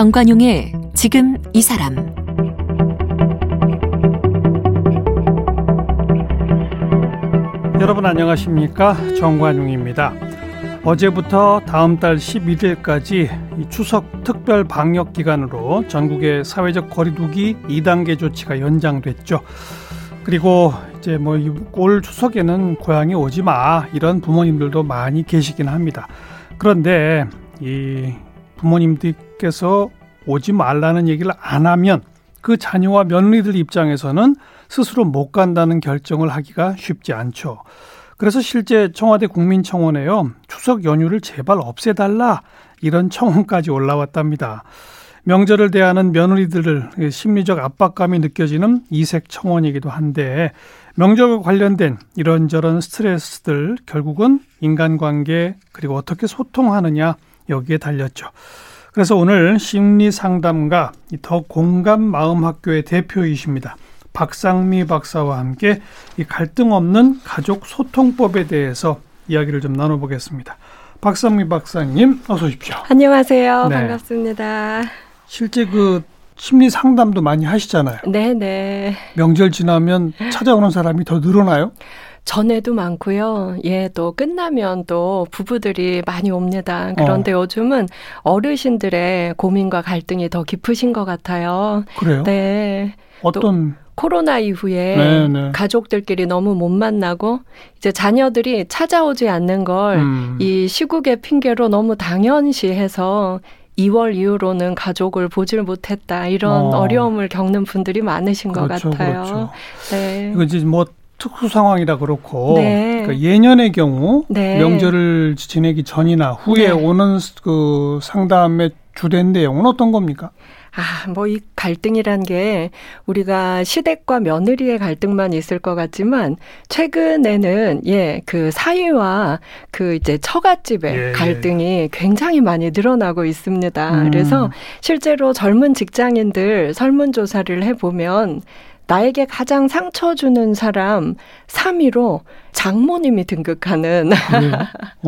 정관용의 지금 이 사람 여러분 안녕하십니까 정관용입니다. 어제부터 다음 달 11일까지 추석 특별 방역 기간으로 전국의 사회적 거리두기 2단계 조치가 연장됐죠. 그리고 이제 뭐 올 추석에는 고향에 오지 마 이런 부모님들도 많이 계시긴 합니다. 그런데 이 부모님들 께서 오지 말라는 얘기를 안 하면 그 자녀와 며느리들 입장에서는 스스로 못 간다는 결정을 하기가 쉽지 않죠. 그래서 실제 청와대 국민청원에요. 추석 연휴를 제발 없애달라 이런 청원까지 올라왔답니다. 명절을 대하는 며느리들을 심리적 압박감이 느껴지는 이색 청원이기도 한데 명절과 관련된 이런저런 스트레스들 결국은 인간관계 그리고 어떻게 소통하느냐 여기에 달렸죠. 그래서 오늘 심리 상담가 더 공감 마음 학교의 대표이십니다. 박상미 박사와 함께 이 갈등 없는 가족 소통법에 대해서 이야기를 좀 나눠보겠습니다. 박상미 박사님 어서 오십시오. 안녕하세요. 네. 반갑습니다. 실제 그 심리 상담도 많이 하시잖아요. 네, 네. 명절 지나면 찾아오는 사람이 더 늘어나요? 전에도 많고요. 예, 또 끝나면 또 부부들이 많이 옵니다. 그런데 어. 요즘은 어르신들의 고민과 갈등이 더 깊으신 것 같아요. 그래요? 네. 어떤 코로나 이후에 네네. 네. 가족들끼리 너무 못 만나고 이제 자녀들이 찾아오지 않는 걸이 음. 시국의 핑계로 너무 당연시해서 2월 이후로는 가족을 보질 못했다 이런 어. 려움을 겪는 분들이 많으신 그렇죠, 것 같아요. 그렇죠. 네. 이거 이제 뭐 특수 상황이라 그렇고 네. 그러니까 예년의 경우 네. 명절을 지내기 전이나 후에 네. 오는 그 상담의 주된 내용은 어떤 겁니까? 아, 뭐 이 갈등이란 게 우리가 시댁과 며느리의 갈등만 있을 것 같지만 최근에는 예, 그 사위와 그 이제 처갓집의 예. 갈등이 굉장히 많이 늘어나고 있습니다. 음. 그래서 실제로 젊은 직장인들 설문 조사를 해 보면 나에게 가장 상처 주는 사람 3위로 장모님이 등극하는 네.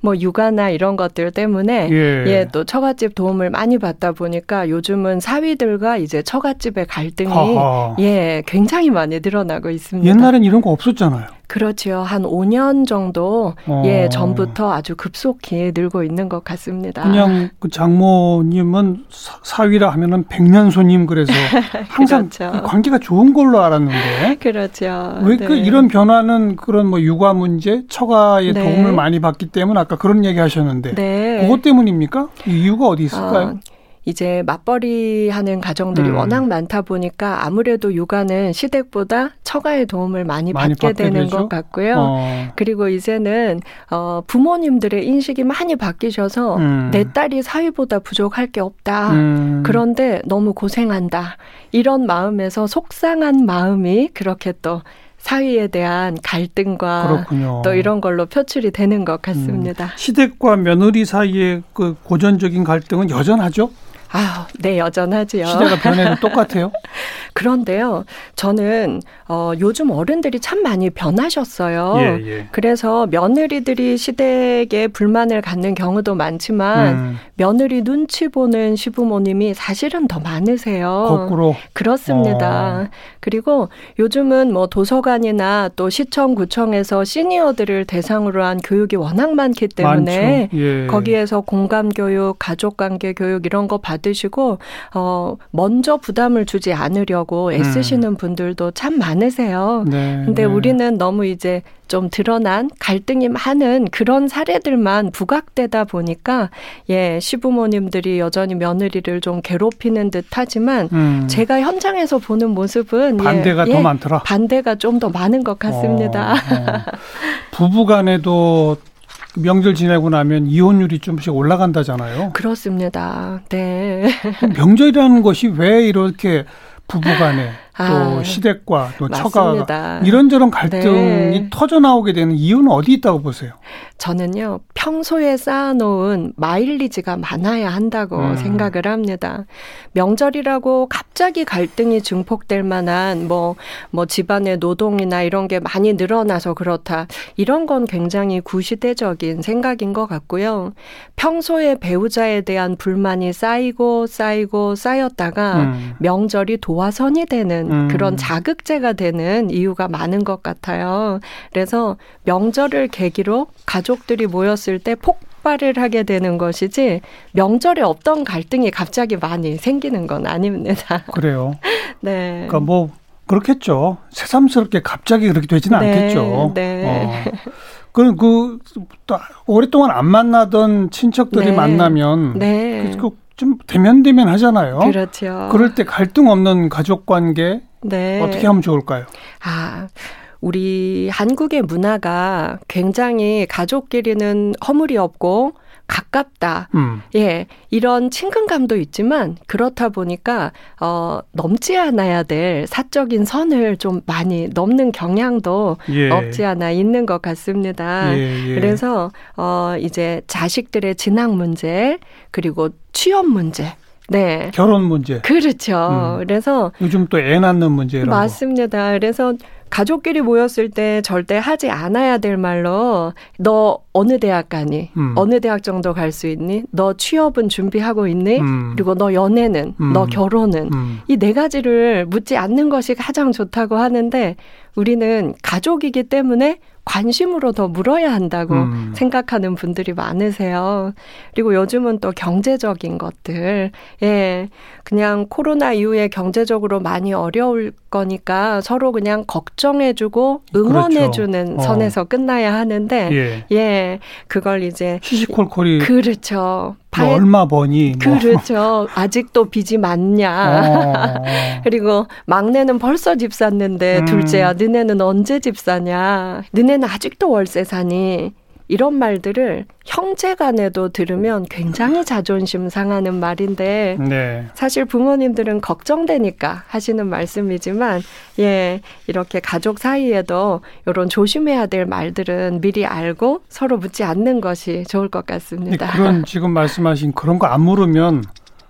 뭐 육아나 이런 것들 때문에 예. 예. 또 처갓집 도움을 많이 받다 보니까 요즘은 사위들과 이제 처갓집의 갈등이 하하. 예 굉장히 많이 늘어나고 있습니다. 옛날엔 이런 거 없었잖아요. 그렇지요. 한 5년 정도 어. 예 전부터 아주 급속히 늘고 있는 것 같습니다. 그냥 그 장모님은 사 위라 하면은 백년 손님 그래서 항상 그렇죠. 관계가 좋은 걸로 알았는데 그렇죠. 왜그 네. 이런 변화는 그런 뭐 육아 문제, 처가의 네. 도움을 많이 받기 때문 아까 그런 얘기 하셨는데 네. 그것 때문입니까? 이유가 어디 있을까요? 어. 이제 맞벌이 하는 가정들이 음. 워낙 많다 보니까 아무래도 육아는 시댁보다 처가의 도움을 많이, 많이 받게 되는 되죠? 것 같고요. 어. 그리고 이제는 어 부모님들의 인식이 많이 바뀌셔서 음. 내 딸이 사위보다 부족할 게 없다. 음. 그런데 너무 고생한다. 이런 마음에서 속상한 마음이 그렇게 또 사위에 대한 갈등과 그렇군요. 또 이런 걸로 표출이 되는 것 같습니다. 음. 시댁과 며느리 사이의 그 고전적인 갈등은 여전하죠? 아, 네, 여전하지요. 시대가 변해도 똑같아요? 그런데요, 저는, 어, 요즘 어른들이 참 많이 변하셨어요. 예, 예. 그래서 며느리들이 시댁에 불만을 갖는 경우도 많지만, 음. 며느리 눈치 보는 시부모님이 사실은 더 많으세요. 거꾸로? 그렇습니다. 어. 그리고 요즘은 뭐 도서관이나 또 시청, 구청에서 시니어들을 대상으로 한 교육이 워낙 많기 때문에, 예. 거기에서 공감 교육, 가족 관계 교육 이런 거 받, 받으시고 어 먼저 부담을 주지 않으려고 음. 애쓰시는 음. 분들도 참 많으세요. 네, 근데 네. 우리는 너무 이제 좀 드러난 갈등이 많은 그런 사례들만 부각되다 보니까 예 시부모님들이 여전히 며느리를 좀 괴롭히는 듯하지만 음. 제가 현장에서 보는 모습은 예, 반대가 예, 더 예, 많더라. 반대가 좀 더 많은 것 같습니다. 어, 어. 부부간에도 명절 지내고 나면 이혼율이 좀씩 올라간다잖아요. 그렇습니다. 네. 명절이라는 것이 왜 이렇게 부부간에 또 아, 시댁과 또 처가 이런저런 갈등이 네. 터져 나오게 되는 이유는 어디 있다고 보세요? 저는요 평소에 쌓아놓은 마일리지가 많아야 한다고 음. 생각을 합니다. 명절이라고 갑자기 갈등이 증폭될 만한 뭐뭐 뭐 집안의 노동이나 이런 게 많이 늘어나서 그렇다 이런 건 굉장히 구시대적인 생각인 것 같고요. 평소에 배우자에 대한 불만이 쌓이고 쌓이고 쌓였다가 음. 명절이 도화선이 되는 음. 그런 자극제가 되는 이유가 많은 것 같아요. 그래서 명절을 계기로 가족들이 모였을 때 폭발을 하게 되는 것이지 명절에 없던 갈등이 갑자기 많이 생기는 건 아닙니다. 그래요. 네. 그러니까 뭐 그렇겠죠. 새삼스럽게 갑자기 그렇게 되지는 네, 않겠죠. 네. 어. 그, 그, 오랫동안 안 만나던 친척들이 네. 만나면. 네. 그, 좀 대면대면 하잖아요. 그렇죠. 그럴 때 갈등 없는 가족 관계. 네. 어떻게 하면 좋을까요? 아. 우리 한국의 문화가 굉장히 가족끼리는 허물이 없고 가깝다. 음. 예. 이런 친근감도 있지만 그렇다 보니까 어 넘지 않아야 될 사적인 선을 좀 많이 넘는 경향도 예. 없지 않아 있는 것 같습니다. 예, 예. 그래서 어 이제 자식들의 진학 문제 그리고 취업 문제 네. 결혼 문제. 그렇죠. 음. 그래서 요즘 또 애 낳는 문제 맞습니다. 거. 그래서 가족끼리 모였을 때 절대 하지 않아야 될 말로 너 어느 대학 가니? 음. 어느 대학 정도 갈 수 있니? 너 취업은 준비하고 있니? 음. 그리고 너 연애는? 음. 너 결혼은? 음. 이네 가지를 묻지 않는 것이 가장 좋다고 하는데 우리는 가족이기 때문에 관심으로 더 물어야 한다고 음. 생각하는 분들이 많으세요. 그리고 요즘은 또 경제적인 것들, 예, 그냥 코로나 이후에 경제적으로 많이 어려울 거니까 서로 그냥 걱정해주고 응원해주는 그렇죠. 어. 선에서 끝나야 하는데, 예. 예, 그걸 이제 시시콜콜이 그렇죠. 뭐 얼마 버니? 뭐. 그렇죠. 아직도 빚이 많냐. 어. 그리고 막내는 벌써 집 샀는데 음. 둘째야, 너네는 언제 집 사냐. 너네는 아직도 월세 사니. 이런 말들을 형제 간에도 들으면 굉장히 자존심 상하는 말인데 네. 사실 부모님들은 걱정되니까 하시는 말씀이지만 예 이렇게 가족 사이에도 이런 조심해야 될 말들은 미리 알고 서로 묻지 않는 것이 좋을 것 같습니다. 네, 그런 지금 말씀하신 그런 거 안 물으면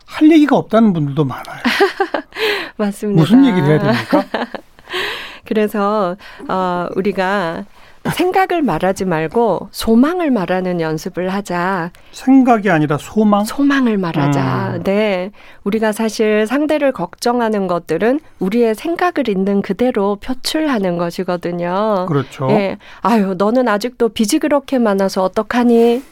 할 얘기가 없다는 분들도 많아요. 맞습니다. 무슨 얘기를 해야 됩니까? 그래서 어 우리가 생각을 말하지 말고 소망을 말하는 연습을 하자. 생각이 아니라 소망? 소망을 말하자. 음. 네. 우리가 사실 상대를 걱정하는 것들은 우리의 생각을 있는 그대로 표출하는 것이거든요. 그렇죠. 네. 아유, 너는 아직도 빚이 그렇게 많아서 어떡하니?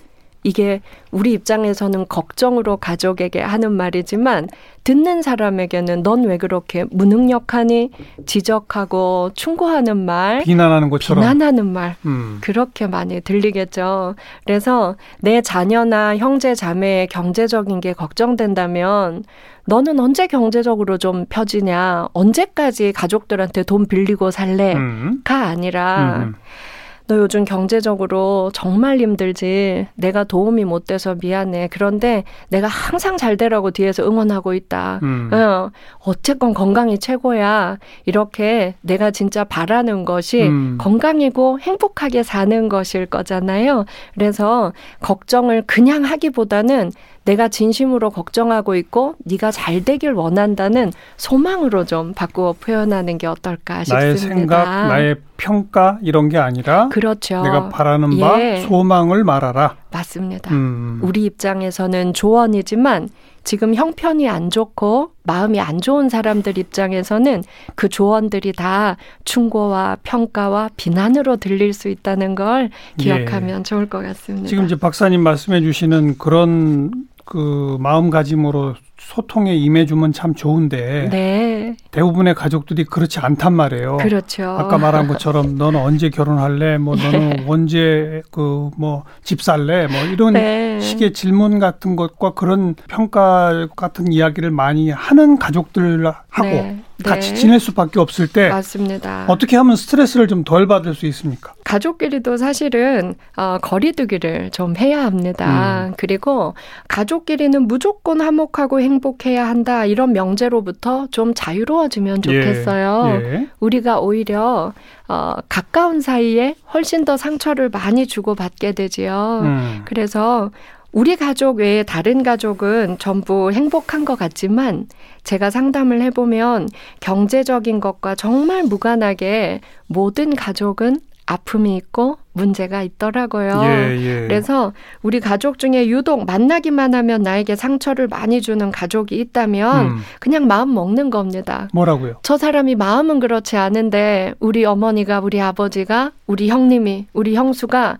이게 우리 입장에서는 걱정으로 가족에게 하는 말이지만 듣는 사람에게는 넌 왜 그렇게 무능력하니 지적하고 충고하는 말 비난하는 것처럼 비난하는 말 음. 그렇게 많이 들리겠죠. 그래서 내 자녀나 형제 자매의 경제적인 게 걱정된다면 너는 언제 경제적으로 좀 펴지냐 언제까지 가족들한테 돈 빌리고 살래가 음. 아니라 음. 너 요즘 경제적으로 정말 힘들지. 내가 도움이 못 돼서 미안해. 그런데 내가 항상 잘 되라고 뒤에서 응원하고 있다. 음. 어, 어쨌건 건강이 최고야. 이렇게 내가 진짜 바라는 것이 음. 건강이고 행복하게 사는 것일 거잖아요. 그래서 걱정을 그냥 하기보다는 내가 진심으로 걱정하고 있고 네가 잘 되길 원한다는 소망으로 좀 바꾸어 표현하는 게 어떨까 싶습니다. 나의 생각, 나의 평가 이런 게 아니라 그렇죠. 내가 바라는 예. 바, 소망을 말하라. 맞습니다. 음. 우리 입장에서는 조언이지만 지금 형편이 안 좋고 마음이 안 좋은 사람들 입장에서는 그 조언들이 다 충고와 평가와 비난으로 들릴 수 있다는 걸 기억하면 예. 좋을 것 같습니다. 지금 이제 박사님 말씀해 주시는 그런 그 마음가짐으로 소통에 임해주면 참 좋은데 네. 대부분의 가족들이 그렇지 않단 말이에요. 그렇죠. 아까 말한 것처럼 너는 언제 결혼할래? 뭐 너는 네. 언제 그 뭐 집 살래? 뭐 이런 네. 식의 질문 같은 것과 그런 평가 같은 이야기를 많이 하는 가족들하고 네. 같이 네. 지낼 수밖에 없을 때 맞습니다. 어떻게 하면 스트레스를 좀 덜 받을 수 있습니까? 가족끼리도 사실은 어, 거리두기를 좀 해야 합니다. 음. 그리고 가족끼리는 무조건 화목하고 행복해야 한다 이런 명제로부터 좀 자유로워지면 좋겠어요. 예. 예. 우리가 오히려 어, 가까운 사이에 훨씬 더 상처를 많이 주고 받게 되지요. 음. 그래서 우리 가족 외에 다른 가족은 전부 행복한 것 같지만 제가 상담을 해보면 경제적인 것과 정말 무관하게 모든 가족은 아픔이 있고 문제가 있더라고요. 예, 예. 그래서 우리 가족 중에 유독 만나기만 하면 나에게 상처를 많이 주는 가족이 있다면 음. 그냥 마음 먹는 겁니다. 뭐라고요? 저 사람이 마음은 그렇지 않은데 우리 어머니가 우리 아버지가 우리 형님이 우리 형수가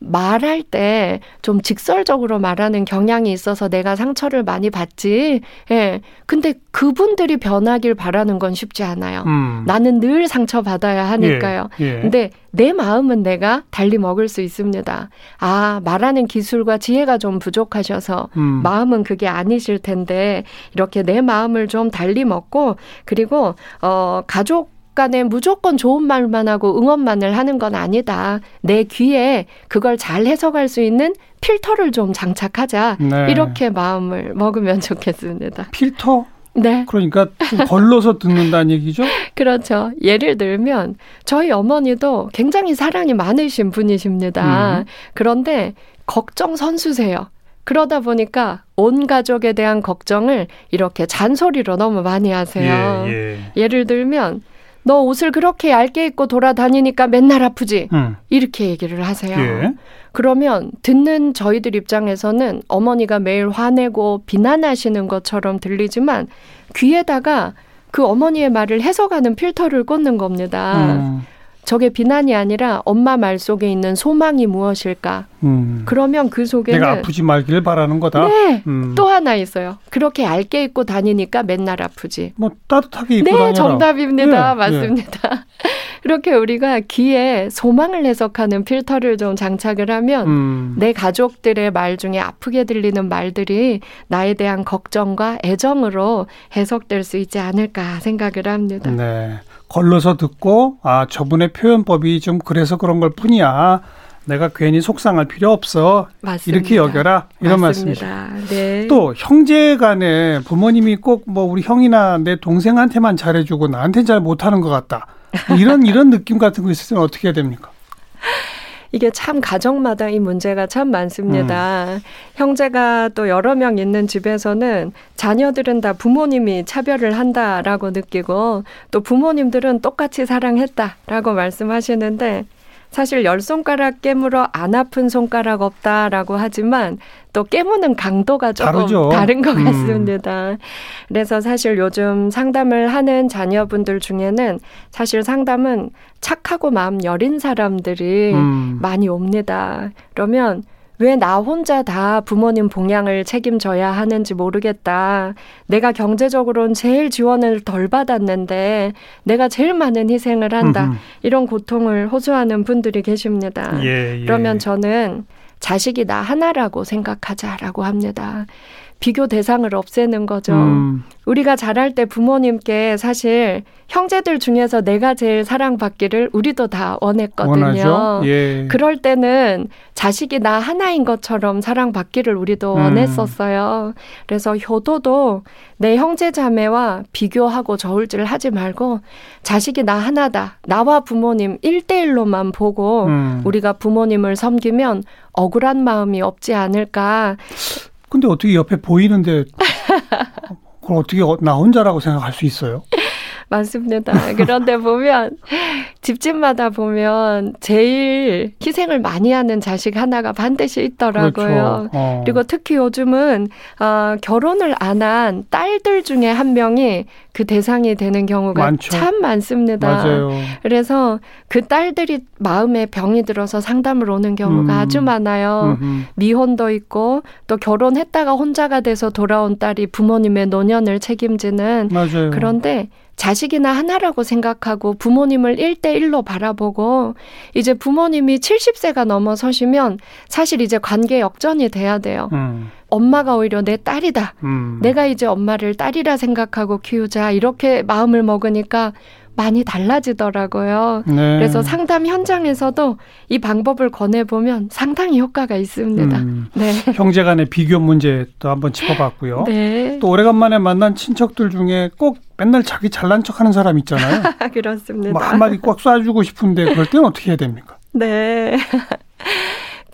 말할 때 좀 직설적으로 말하는 경향이 있어서 내가 상처를 많이 받지. 예. 근데 그분들이 변하길 바라는 건 쉽지 않아요. 음. 나는 늘 상처 받아야 하니까요. 예, 예. 근데 내 마음은 내가 달리 먹을 수 있습니다. 아, 말하는 기술과 지혜가 좀 부족하셔서 음. 마음은 그게 아니실 텐데 이렇게 내 마음을 좀 달리 먹고 그리고 어 가족 간에 무조건 좋은 말만 하고 응원만을 하는 건 아니다. 내 귀에 그걸 잘 해석할 수 있는 필터를 좀 장착하자. 네. 이렇게 마음을 먹으면 좋겠습니다. 필터? 네. 그러니까 좀 걸러서 듣는다는 얘기죠? 그렇죠. 예를 들면 저희 어머니도 굉장히 사랑이 많으신 분이십니다. 음. 그런데 걱정 선수세요. 그러다 보니까 온 가족에 대한 걱정을 이렇게 잔소리로 너무 많이 하세요. 예, 예. 예를 들면 너 옷을 그렇게 얇게 입고 돌아다니니까 맨날 아프지? 음. 이렇게 얘기를 하세요. 예. 그러면 듣는 저희들 입장에서는 어머니가 매일 화내고 비난하시는 것처럼 들리지만 귀에다가 그 어머니의 말을 해석하는 필터를 꽂는 겁니다. 음. 저게 비난이 아니라 엄마 말 속에 있는 소망이 무엇일까? 음. 그러면 그 속에는 내가 아프지 말기를 바라는 거다. 네. 음. 또 하나 있어요. 그렇게 얇게 입고 다니니까 맨날 아프지. 뭐 따뜻하게 입고 네, 다녀라. 정답입니다. 네, 맞습니다. 네. 그렇게 우리가 귀에 소망을 해석하는 필터를 좀 장착을 하면 음. 내 가족들의 말 중에 아프게 들리는 말들이 나에 대한 걱정과 애정으로 해석될 수 있지 않을까 생각을 합니다. 네. 걸러서 듣고 아 저분의 표현법이 좀 그래서 그런 걸 뿐이야. 내가 괜히 속상할 필요 없어. 맞습니다. 이렇게 여겨라. 이런 말씀이죠. 네. 또 형제 간에 부모님이 꼭 뭐 우리 형이나 내 동생한테만 잘해주고 나한테는 잘 못하는 것 같다. 뭐 이런 이런 느낌 같은 거 있으면 어떻게 해야 됩니까? 이게 참 가정마다 이 문제가 참 많습니다. 음. 형제가 또 여러 명 있는 집에서는 자녀들은 다 부모님이 차별을 한다라고 느끼고 또 부모님들은 똑같이 사랑했다라고 말씀하시는데 사실 열 손가락 깨물어 안 아픈 손가락 없다라고 하지만 또 깨무는 강도가 조금 다르죠. 다른 것 음. 같습니다. 음. 그래서 사실 요즘 상담을 하는 자녀분들 중에는 사실 상담은 착하고 마음 여린 사람들이 음. 많이 옵니다. 그러면 왜 나 혼자 다 부모님 봉양을 책임져야 하는지 모르겠다. 내가 경제적으로는 제일 지원을 덜 받았는데 내가 제일 많은 희생을 한다. 음흠. 이런 고통을 호소하는 분들이 계십니다. 예, 예. 그러면 저는 자식이 나 하나라고 생각하자라고 합니다. 비교 대상을 없애는 거죠. 음. 우리가 자랄 때 부모님께 사실 형제들 중에서 내가 제일 사랑받기를 우리도 다 원했거든요. 예. 그럴 때는 자식이 나 하나인 것처럼 사랑받기를 우리도 음. 원했었어요. 그래서 효도도 내 형제 자매와 비교하고 저울질 하지 말고 자식이 나 하나다. 나와 부모님 1대1로만 보고 음. 우리가 부모님을 섬기면 억울한 마음이 없지 않을까. 근데 어떻게 옆에 보이는데 그걸 어떻게 나 혼자라고 생각할 수 있어요? 많습니다. 그런데 보면 집집마다 보면 제일 희생을 많이 하는 자식 하나가 반드시 있더라고요. 그렇죠. 어. 그리고 특히 요즘은 어, 결혼을 안 한 딸들 중에 한 명이 그 대상이 되는 경우가 많죠. 참 많습니다. 맞아요. 그래서 그 딸들이 마음에 병이 들어서 상담을 오는 경우가 음. 아주 많아요. 음흠. 미혼도 있고 또 결혼했다가 혼자가 돼서 돌아온 딸이 부모님의 노년을 책임지는 맞아요. 그런데 자식이나 하나라고 생각하고 부모님을 1대1로 바라보고 이제 부모님이 70세가 넘어서시면 사실 이제 관계 역전이 돼야 돼요. 음. 엄마가 오히려 내 딸이다. 음. 내가 이제 엄마를 딸이라 생각하고 키우자. 이렇게 마음을 먹으니까 많이 달라지더라고요. 네. 그래서 상담 현장에서도 이 방법을 권해보면 상당히 효과가 있습니다. 음, 네. 형제 간의 비교 문제도 한번 짚어봤고요. 네. 또 오래간만에 만난 친척들 중에 꼭 맨날 자기 잘난 척 하는 사람 있잖아요. 그렇습니다. 뭐 한마디 꽉 쏴주고 싶은데 그럴 때는 어떻게 해야 됩니까? 네.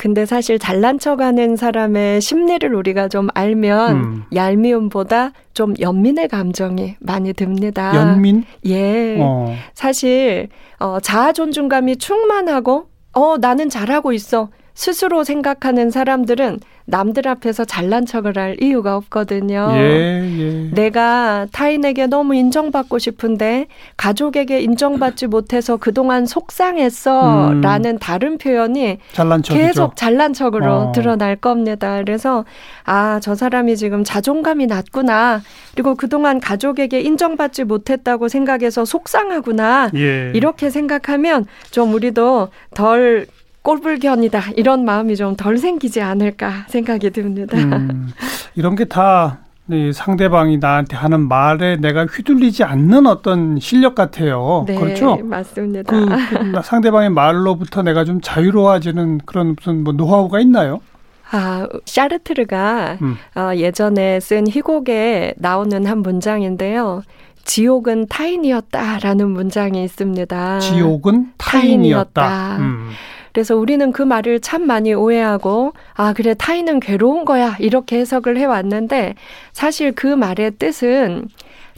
근데 사실 잘난 척하는 사람의 심리를 우리가 좀 알면 음. 얄미움보다 좀 연민의 감정이 많이 듭니다. 연민? 예. 어. 사실 어 자아 존중감이 충만하고 어 나는 잘하고 있어. 스스로 생각하는 사람들은 남들 앞에서 잘난 척을 할 이유가 없거든요. 예, 예. 내가 타인에게 너무 인정받고 싶은데 가족에게 인정받지 못해서 그동안 속상했어 음. 라는 다른 표현이 잘난 계속 잘난 척으로 어. 드러날 겁니다. 그래서 아, 저 사람이 지금 자존감이 낮구나. 그리고 그동안 가족에게 인정받지 못했다고 생각해서 속상하구나. 예. 이렇게 생각하면 좀 우리도 덜 꼴불견이다 이런 마음이 좀 덜 생기지 않을까 생각이 듭니다. 음, 이런 게다 상대방이 나한테 하는 말에 내가 휘둘리지 않는 어떤 실력 같아요. 네, 그렇죠? 맞습니다. 그, 그 상대방의 말로부터 내가 좀 자유로워지는 그런 무슨 뭐 노하우가 있나요? 아, 샤르트르가 음. 어, 예전에 쓴 희곡에 나오는 한 문장인데요. 지옥은 타인이었다라는 문장이 있습니다. 지옥은 타인이었다. 타인이었다. 음. 그래서 우리는 그 말을 참 많이 오해하고, 아, 그래, 타인은 괴로운 거야. 이렇게 해석을 해왔는데, 사실 그 말의 뜻은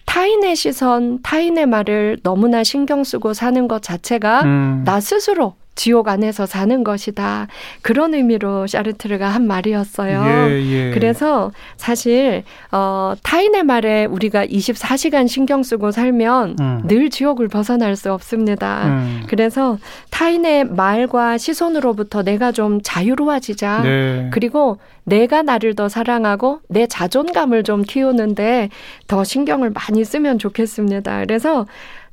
타인의 시선, 타인의 말을 너무나 신경 쓰고 사는 것 자체가 음. 나 스스로 지옥 안에서 사는 것이다. 그런 의미로 샤르트르가 한 말이었어요. 예, 예. 그래서 사실 어 타인의 말에 우리가 24시간 신경 쓰고 살면 음. 늘 지옥을 벗어날 수 없습니다. 음. 그래서 타인의 말과 시선으로부터 내가 좀 자유로워지자. 네. 그리고 내가 나를 더 사랑하고 내 자존감을 좀 키우는데 더 신경을 많이 쓰면 좋겠습니다. 그래서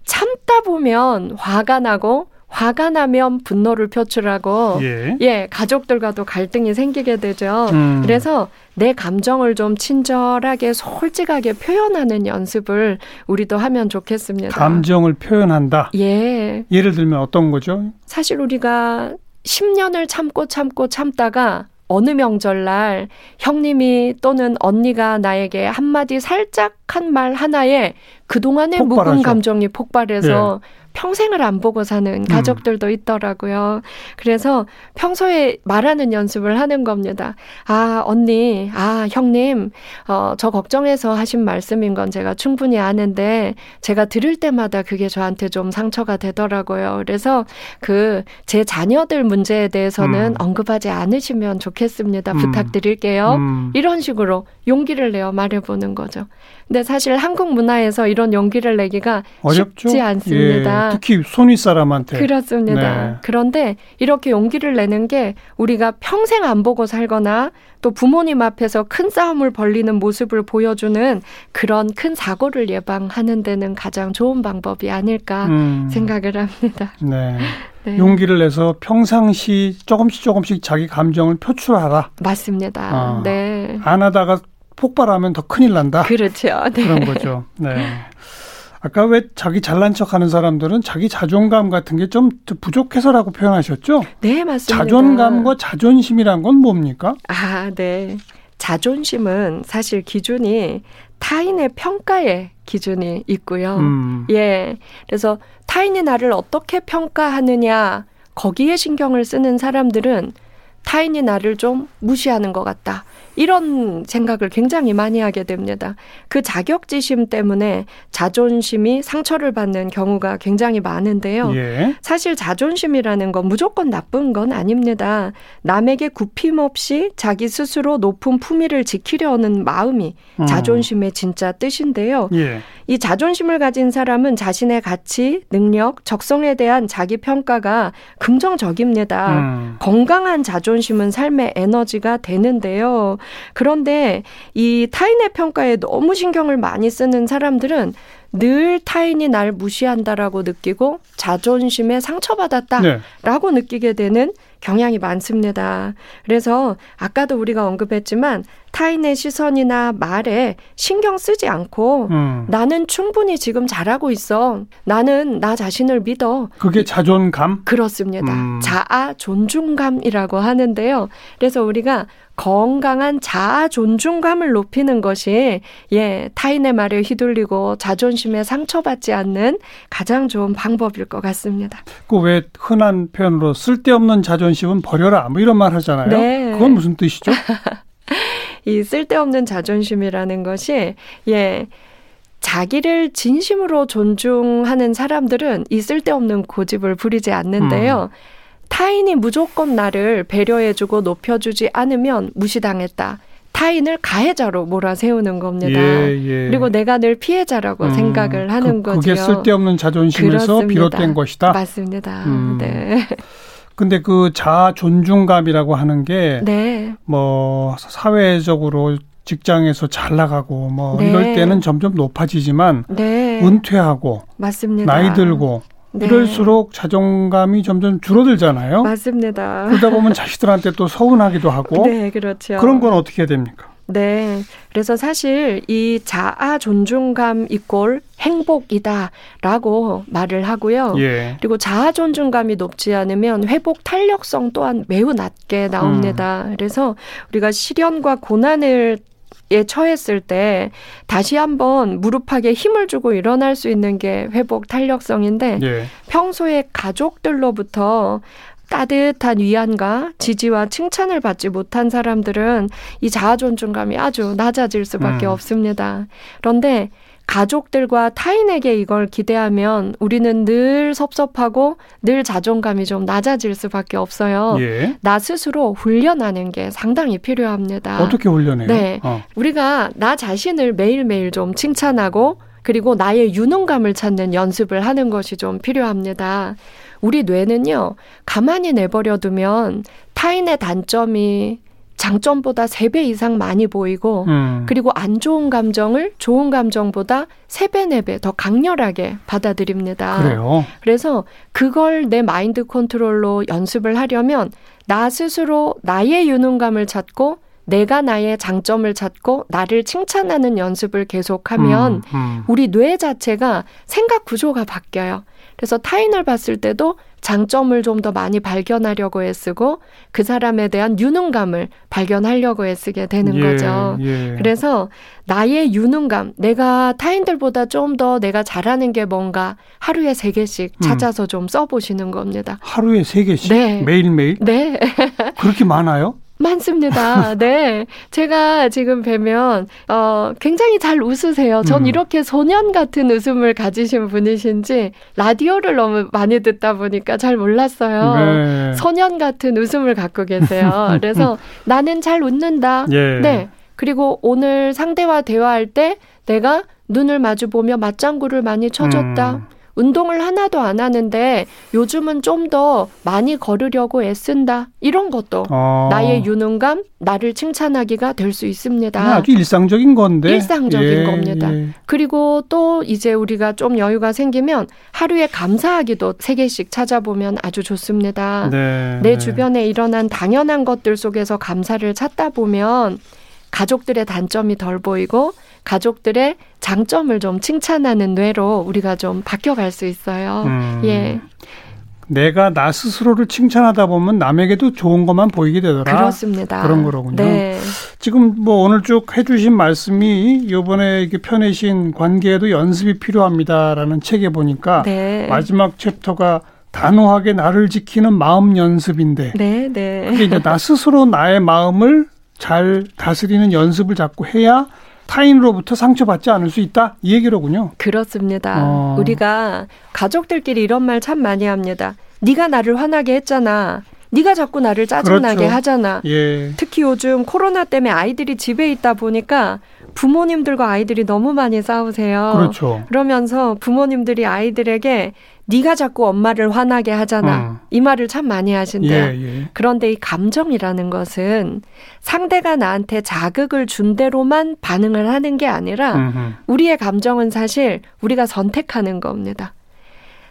참다 보면 화가 나고 화가 나면 분노를 표출하고 예, 예 가족들과도 갈등이 생기게 되죠. 음. 그래서 내 감정을 좀 친절하게 솔직하게 표현하는 연습을 우리도 하면 좋겠습니다. 감정을 표현한다. 예. 예를 들면 어떤 거죠? 사실 우리가 10년을 참고 참고 참다가 어느 명절날 형님이 또는 언니가 나에게 한마디 살짝 한 말 하나에 그동안의 폭발하죠. 묵은 감정이 폭발해서 예. 평생을 안 보고 사는 음. 가족들도 있더라고요. 그래서 평소에 말하는 연습을 하는 겁니다. 아, 언니, 아, 형님, 어, 저 걱정해서 하신 말씀인 건 제가 충분히 아는데 제가 들을 때마다 그게 저한테 좀 상처가 되더라고요. 그래서 그 제 자녀들 문제에 대해서는 음. 언급하지 않으시면 좋겠습니다. 음. 부탁드릴게요. 음. 이런 식으로 용기를 내어 말해보는 거죠. 근데 사실 한국 문화에서 이런 용기를 내기가 어렵죠? 쉽지 않습니다. 예, 특히 손윗 사람한테. 그렇습니다. 네. 그런데 이렇게 용기를 내는 게 우리가 평생 안 보고 살거나 또 부모님 앞에서 큰 싸움을 벌리는 모습을 보여주는 그런 큰 사고를 예방하는 데는 가장 좋은 방법이 아닐까 음. 생각을 합니다. 네. 네. 용기를 내서 평상시 조금씩 조금씩 자기 감정을 표출하라. 맞습니다. 어. 네. 안 하다가 폭발하면 더 큰일 난다. 그렇죠. 네. 그런 거죠. 네. 아까 왜 자기 잘난 척 하는 사람들은 자기 자존감 같은 게 좀 부족해서라고 표현하셨죠? 네, 맞습니다. 자존감과 자존심이란 건 뭡니까? 아, 네. 자존심은 사실 기준이 타인의 평가의 기준이 있고요. 음. 예. 그래서 타인이 나를 어떻게 평가하느냐, 거기에 신경을 쓰는 사람들은 타인이 나를 좀 무시하는 것 같다. 이런 생각을 굉장히 많이 하게 됩니다. 그 자격지심 때문에 자존심이 상처를 받는 경우가 굉장히 많은데요. 예. 사실 자존심이라는 건 무조건 나쁜 건 아닙니다. 남에게 굽힘 없이 자기 스스로 높은 품위를 지키려는 마음이 음. 자존심의 진짜 뜻인데요. 예. 이 자존심을 가진 사람은 자신의 가치, 능력, 적성에 대한 자기 평가가 긍정적입니다. 음. 건강한 자존심은 삶의 에너지가 되는데요. 그런데 이 타인의 평가에 너무 신경을 많이 쓰는 사람들은 늘 타인이 날 무시한다라고 느끼고 자존심에 상처받았다라고 네. 느끼게 되는 경향이 많습니다. 그래서 아까도 우리가 언급했지만 타인의 시선이나 말에 신경 쓰지 않고 음. 나는 충분히 지금 잘하고 있어. 나는 나 자신을 믿어. 그게 자존감? 그렇습니다. 음. 자아 존중감이라고 하는데요. 그래서 우리가 건강한 자아 존중감을 높이는 것이 예, 타인의 말에 휘둘리고 자존심에 상처받지 않는 가장 좋은 방법일 것 같습니다. 그 왜 흔한 표현으로 쓸데없는 자존심은 버려라 뭐 이런 말 하잖아요. 네. 그건 무슨 뜻이죠? 이 쓸데없는 자존심이라는 것이 예 자기를 진심으로 존중하는 사람들은 이 쓸데없는 고집을 부리지 않는데요. 음. 타인이 무조건 나를 배려해주고 높여주지 않으면 무시당했다. 타인을 가해자로 몰아세우는 겁니다. 예, 예. 그리고 내가 늘 피해자라고 음, 생각을 하는 그, 거죠. 그게 쓸데없는 자존심에서 그렇습니다. 비롯된 것이다. 맞습니다. 음. 네. 근데 그 자아 존중감이라고 하는 게, 네. 뭐, 사회적으로 직장에서 잘 나가고 뭐 네. 이럴 때는 점점 높아지지만 네. 은퇴하고 맞습니다. 나이 들고 네. 이럴수록 자존감이 점점 줄어들잖아요. 맞습니다. 그러다 보면 자식들한테 또 서운하기도 하고. 네, 그렇죠. 그런 건 어떻게 해야 됩니까? 네. 그래서 사실 이 자아 존중감 이꼴 행복이다라고 말을 하고요. 예. 그리고 자아 존중감이 높지 않으면 회복 탄력성 또한 매우 낮게 나옵니다. 음. 그래서 우리가 시련과 고난을 에 처했을 때 다시 한번 무릎하게 힘을 주고 일어날 수 있는 게 회복 탄력성인데 예. 평소에 가족들로부터 따뜻한 위안과 지지와 칭찬을 받지 못한 사람들은 이 자아 존중감이 아주 낮아질 수밖에 음. 없습니다. 그런데 가족들과 타인에게 이걸 기대하면 우리는 늘 섭섭하고 늘 자존감이 좀 낮아질 수밖에 없어요. 예. 나 스스로 훈련하는 게 상당히 필요합니다. 어떻게 훈련해요? 네. 어. 우리가 나 자신을 매일매일 좀 칭찬하고 그리고 나의 유능감을 찾는 연습을 하는 것이 좀 필요합니다. 우리 뇌는요, 가만히 내버려 두면 타인의 단점이 장점보다 세 배 이상 많이 보이고, 음. 그리고 안 좋은 감정을 좋은 감정보다 세 배, 네 배 더 강렬하게 받아들입니다. 그래요? 그래서 그걸 내 마인드 컨트롤로 연습을 하려면 나 스스로 나의 유능감을 찾고 내가 나의 장점을 찾고 나를 칭찬하는 연습을 계속하면 음, 음. 우리 뇌 자체가 생각 구조가 바뀌어요. 그래서 타인을 봤을 때도 장점을 좀 더 많이 발견하려고 애쓰고 그 사람에 대한 유능감을 발견하려고 애쓰게 되는 예, 거죠. 예. 그래서 나의 유능감, 내가 타인들보다 좀 더 내가 잘하는 게 뭔가 하루에 세 개씩 음. 찾아서 음. 좀 써보시는 겁니다. 하루에 세 개씩? 네. 매일매일? 네. 그렇게 많아요? 많습니다. 네. 제가 지금 뵈면, 어, 굉장히 잘 웃으세요. 전 음. 이렇게 소년 같은 웃음을 가지신 분이신지 라디오를 너무 많이 듣다 보니까 잘 몰랐어요. 네. 소년 같은 웃음을 갖고 계세요. 그래서 나는 잘 웃는다. 예. 네. 그리고 오늘 상대와 대화할 때 내가 눈을 마주 보며 맞장구를 많이 쳐줬다. 음. 운동을 하나도 안 하는데 요즘은 좀 더 많이 걸으려고 애쓴다. 이런 것도 어. 나의 유능감, 나를 칭찬하기가 될 수 있습니다. 아주 일상적인 건데. 일상적인 예, 겁니다. 예. 그리고 또 이제 우리가 좀 여유가 생기면 하루에 감사하기도 세 개씩 찾아보면 아주 좋습니다. 네, 내 네. 주변에 일어난 당연한 것들 속에서 감사를 찾다 보면 가족들의 단점이 덜 보이고 가족들의 장점을 좀 칭찬하는 뇌로 우리가 좀 바뀌어갈 수 있어요. 음. 예. 내가 나 스스로를 칭찬하다 보면 남에게도 좋은 것만 보이게 되더라. 그렇습니다. 그런 거로군요. 네. 지금 뭐 오늘 쭉 해주신 말씀이 요번에 이렇게 펴내신 관계에도 연습이 필요합니다라는 책에 보니까 네. 마지막 챕터가 단호하게 나를 지키는 마음 연습인데. 네, 네. 그게 이제 나 스스로 나의 마음을 잘 다스리는 연습을 자꾸 해야 타인으로부터 상처받지 않을 수 있다 이 얘기로군요. 그렇습니다. 어. 우리가 가족들끼리 이런 말 참 많이 합니다. 네가 나를 화나게 했잖아. 네가 자꾸 나를 짜증나게 그렇죠. 하잖아. 예. 특히 요즘 코로나 때문에 아이들이 집에 있다 보니까 부모님들과 아이들이 너무 많이 싸우세요. 그렇죠. 그러면서 부모님들이 아이들에게 네가 자꾸 엄마를 화나게 하잖아. 음. 이 말을 참 많이 하신대요. 예, 예. 그런데 이 감정이라는 것은 상대가 나한테 자극을 준 대로만 반응을 하는 게 아니라 음흠. 우리의 감정은 사실 우리가 선택하는 겁니다.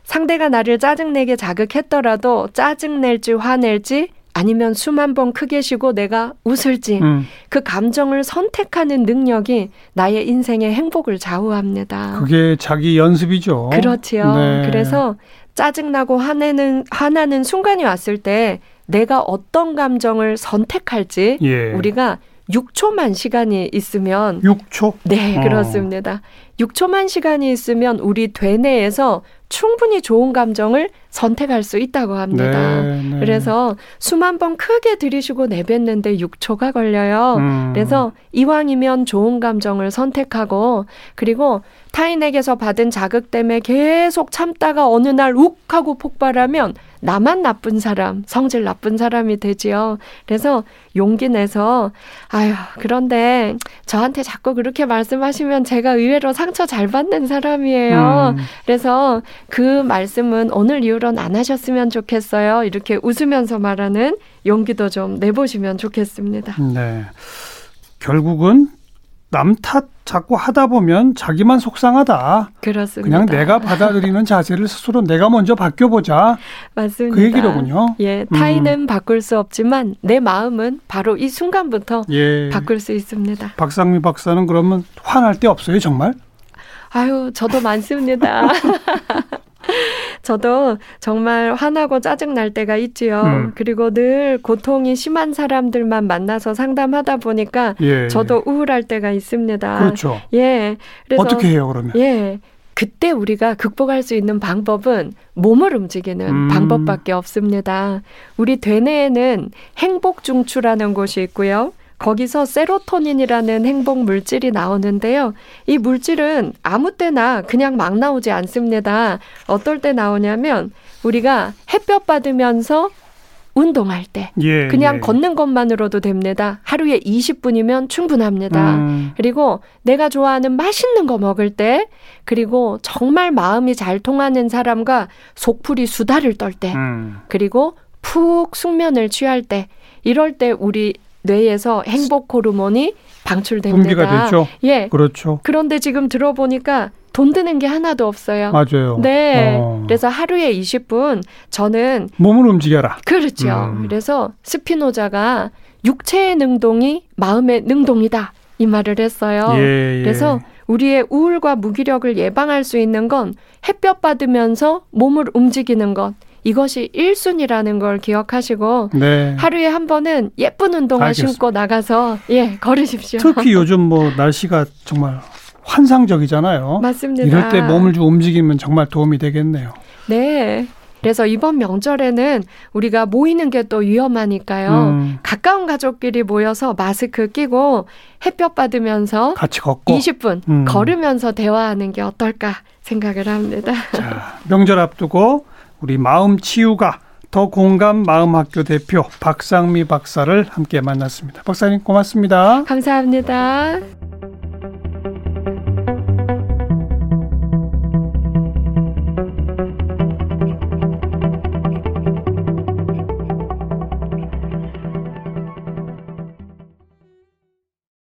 상대가 나를 짜증내게 자극했더라도 짜증낼지 화낼지 아니면 숨 한 번 크게 쉬고 내가 웃을지 음. 그 감정을 선택하는 능력이 나의 인생의 행복을 좌우합니다. 그게 자기 연습이죠. 그렇지요. 네. 그래서 짜증나고 화내는 화나는 순간이 왔을 때 내가 어떤 감정을 선택할지 예. 우리가 6초만 시간이 있으면 6초? 네, 어. 그렇습니다. 6초만 시간이 있으면 우리 되뇌에서 충분히 좋은 감정을 선택할 수 있다고 합니다. 네, 네. 그래서 숨한번 크게 들이쉬고 내뱉는데 6초가 걸려요. 음. 그래서 이왕이면 좋은 감정을 선택하고 그리고 타인에게서 받은 자극 때문에 계속 참다가 어느 날 욱 하고 폭발하면 나만 나쁜 사람, 성질 나쁜 사람이 되지요. 그래서 용기 내서 아유, 그런데 저한테 자꾸 그렇게 말씀하시면 제가 의외로 상처 잘 받는 사람이에요. 음. 그래서 그 말씀은 오늘 이후로는 안 하셨으면 좋겠어요. 이렇게 웃으면서 말하는 용기도 좀 내보시면 좋겠습니다. 네. 결국은 남 탓 자꾸 하다 보면 자기만 속상하다. 그렇습니다. 그냥 내가 받아들이는 자세를 스스로 내가 먼저 바뀌어보자. 맞습니다. 그 얘기로군요. 예, 타인은 음. 바꿀 수 없지만 내 마음은 바로 이 순간부터 예. 바꿀 수 있습니다. 박상미 박사는 그러면 화날 때 없어요, 정말? 아유, 저도 많습니다. 저도 정말 화나고 짜증 날 때가 있지요. 음. 그리고 늘 고통이 심한 사람들만 만나서 상담하다 보니까 예. 저도 우울할 때가 있습니다. 그렇죠. 예. 그래서 어떻게 해요, 그러면? 예. 그때 우리가 극복할 수 있는 방법은 몸을 움직이는 음. 방법밖에 없습니다. 우리 되뇌에는 행복 중추라는 곳이 있고요. 거기서 세로토닌이라는 행복 물질이 나오는데요. 이 물질은 아무 때나 그냥 막 나오지 않습니다. 어떨 때 나오냐면 우리가 햇볕 받으면서 운동할 때 예, 그냥 예. 걷는 것만으로도 됩니다. 하루에 20분이면 충분합니다. 음. 그리고 내가 좋아하는 맛있는 거 먹을 때 그리고 정말 마음이 잘 통하는 사람과 속풀이 수다를 떨때 음. 그리고 푹 숙면을 취할 때 이럴 때 우리 뇌에서 행복 호르몬이 방출됩니다. 분비가 되죠. 예. 그렇죠. 그런데 지금 들어보니까 돈 드는 게 하나도 없어요. 맞아요. 네. 어. 그래서 하루에 20분 저는 몸을 움직여라. 그렇죠. 음. 그래서 스피노자가 육체의 능동이 마음의 능동이다. 이 말을 했어요. 예, 예. 그래서 우리의 우울과 무기력을 예방할 수 있는 건 햇볕 받으면서 몸을 움직이는 것. 이것이 1순위라는 걸 기억하시고 네. 하루에 한 번은 예쁜 운동화 알겠습니다. 신고 나가서 예, 걸으십시오. 특히 요즘 뭐 날씨가 정말 환상적이잖아요. 맞습니다. 이럴 때 몸을 좀 움직이면 정말 도움이 되겠네요. 네. 그래서 이번 명절에는 우리가 모이는 게 또 위험하니까요. 음. 가까운 가족끼리 모여서 마스크 끼고 햇볕 받으면서 같이 걷고 20분 음. 걸으면서 대화하는 게 어떨까 생각을 합니다. 자, 명절 앞두고 우리 마음 치유가 더 공감 마음 학교 대표 박상미 박사를 함께 만났습니다. 박사님 고맙습니다. 감사합니다.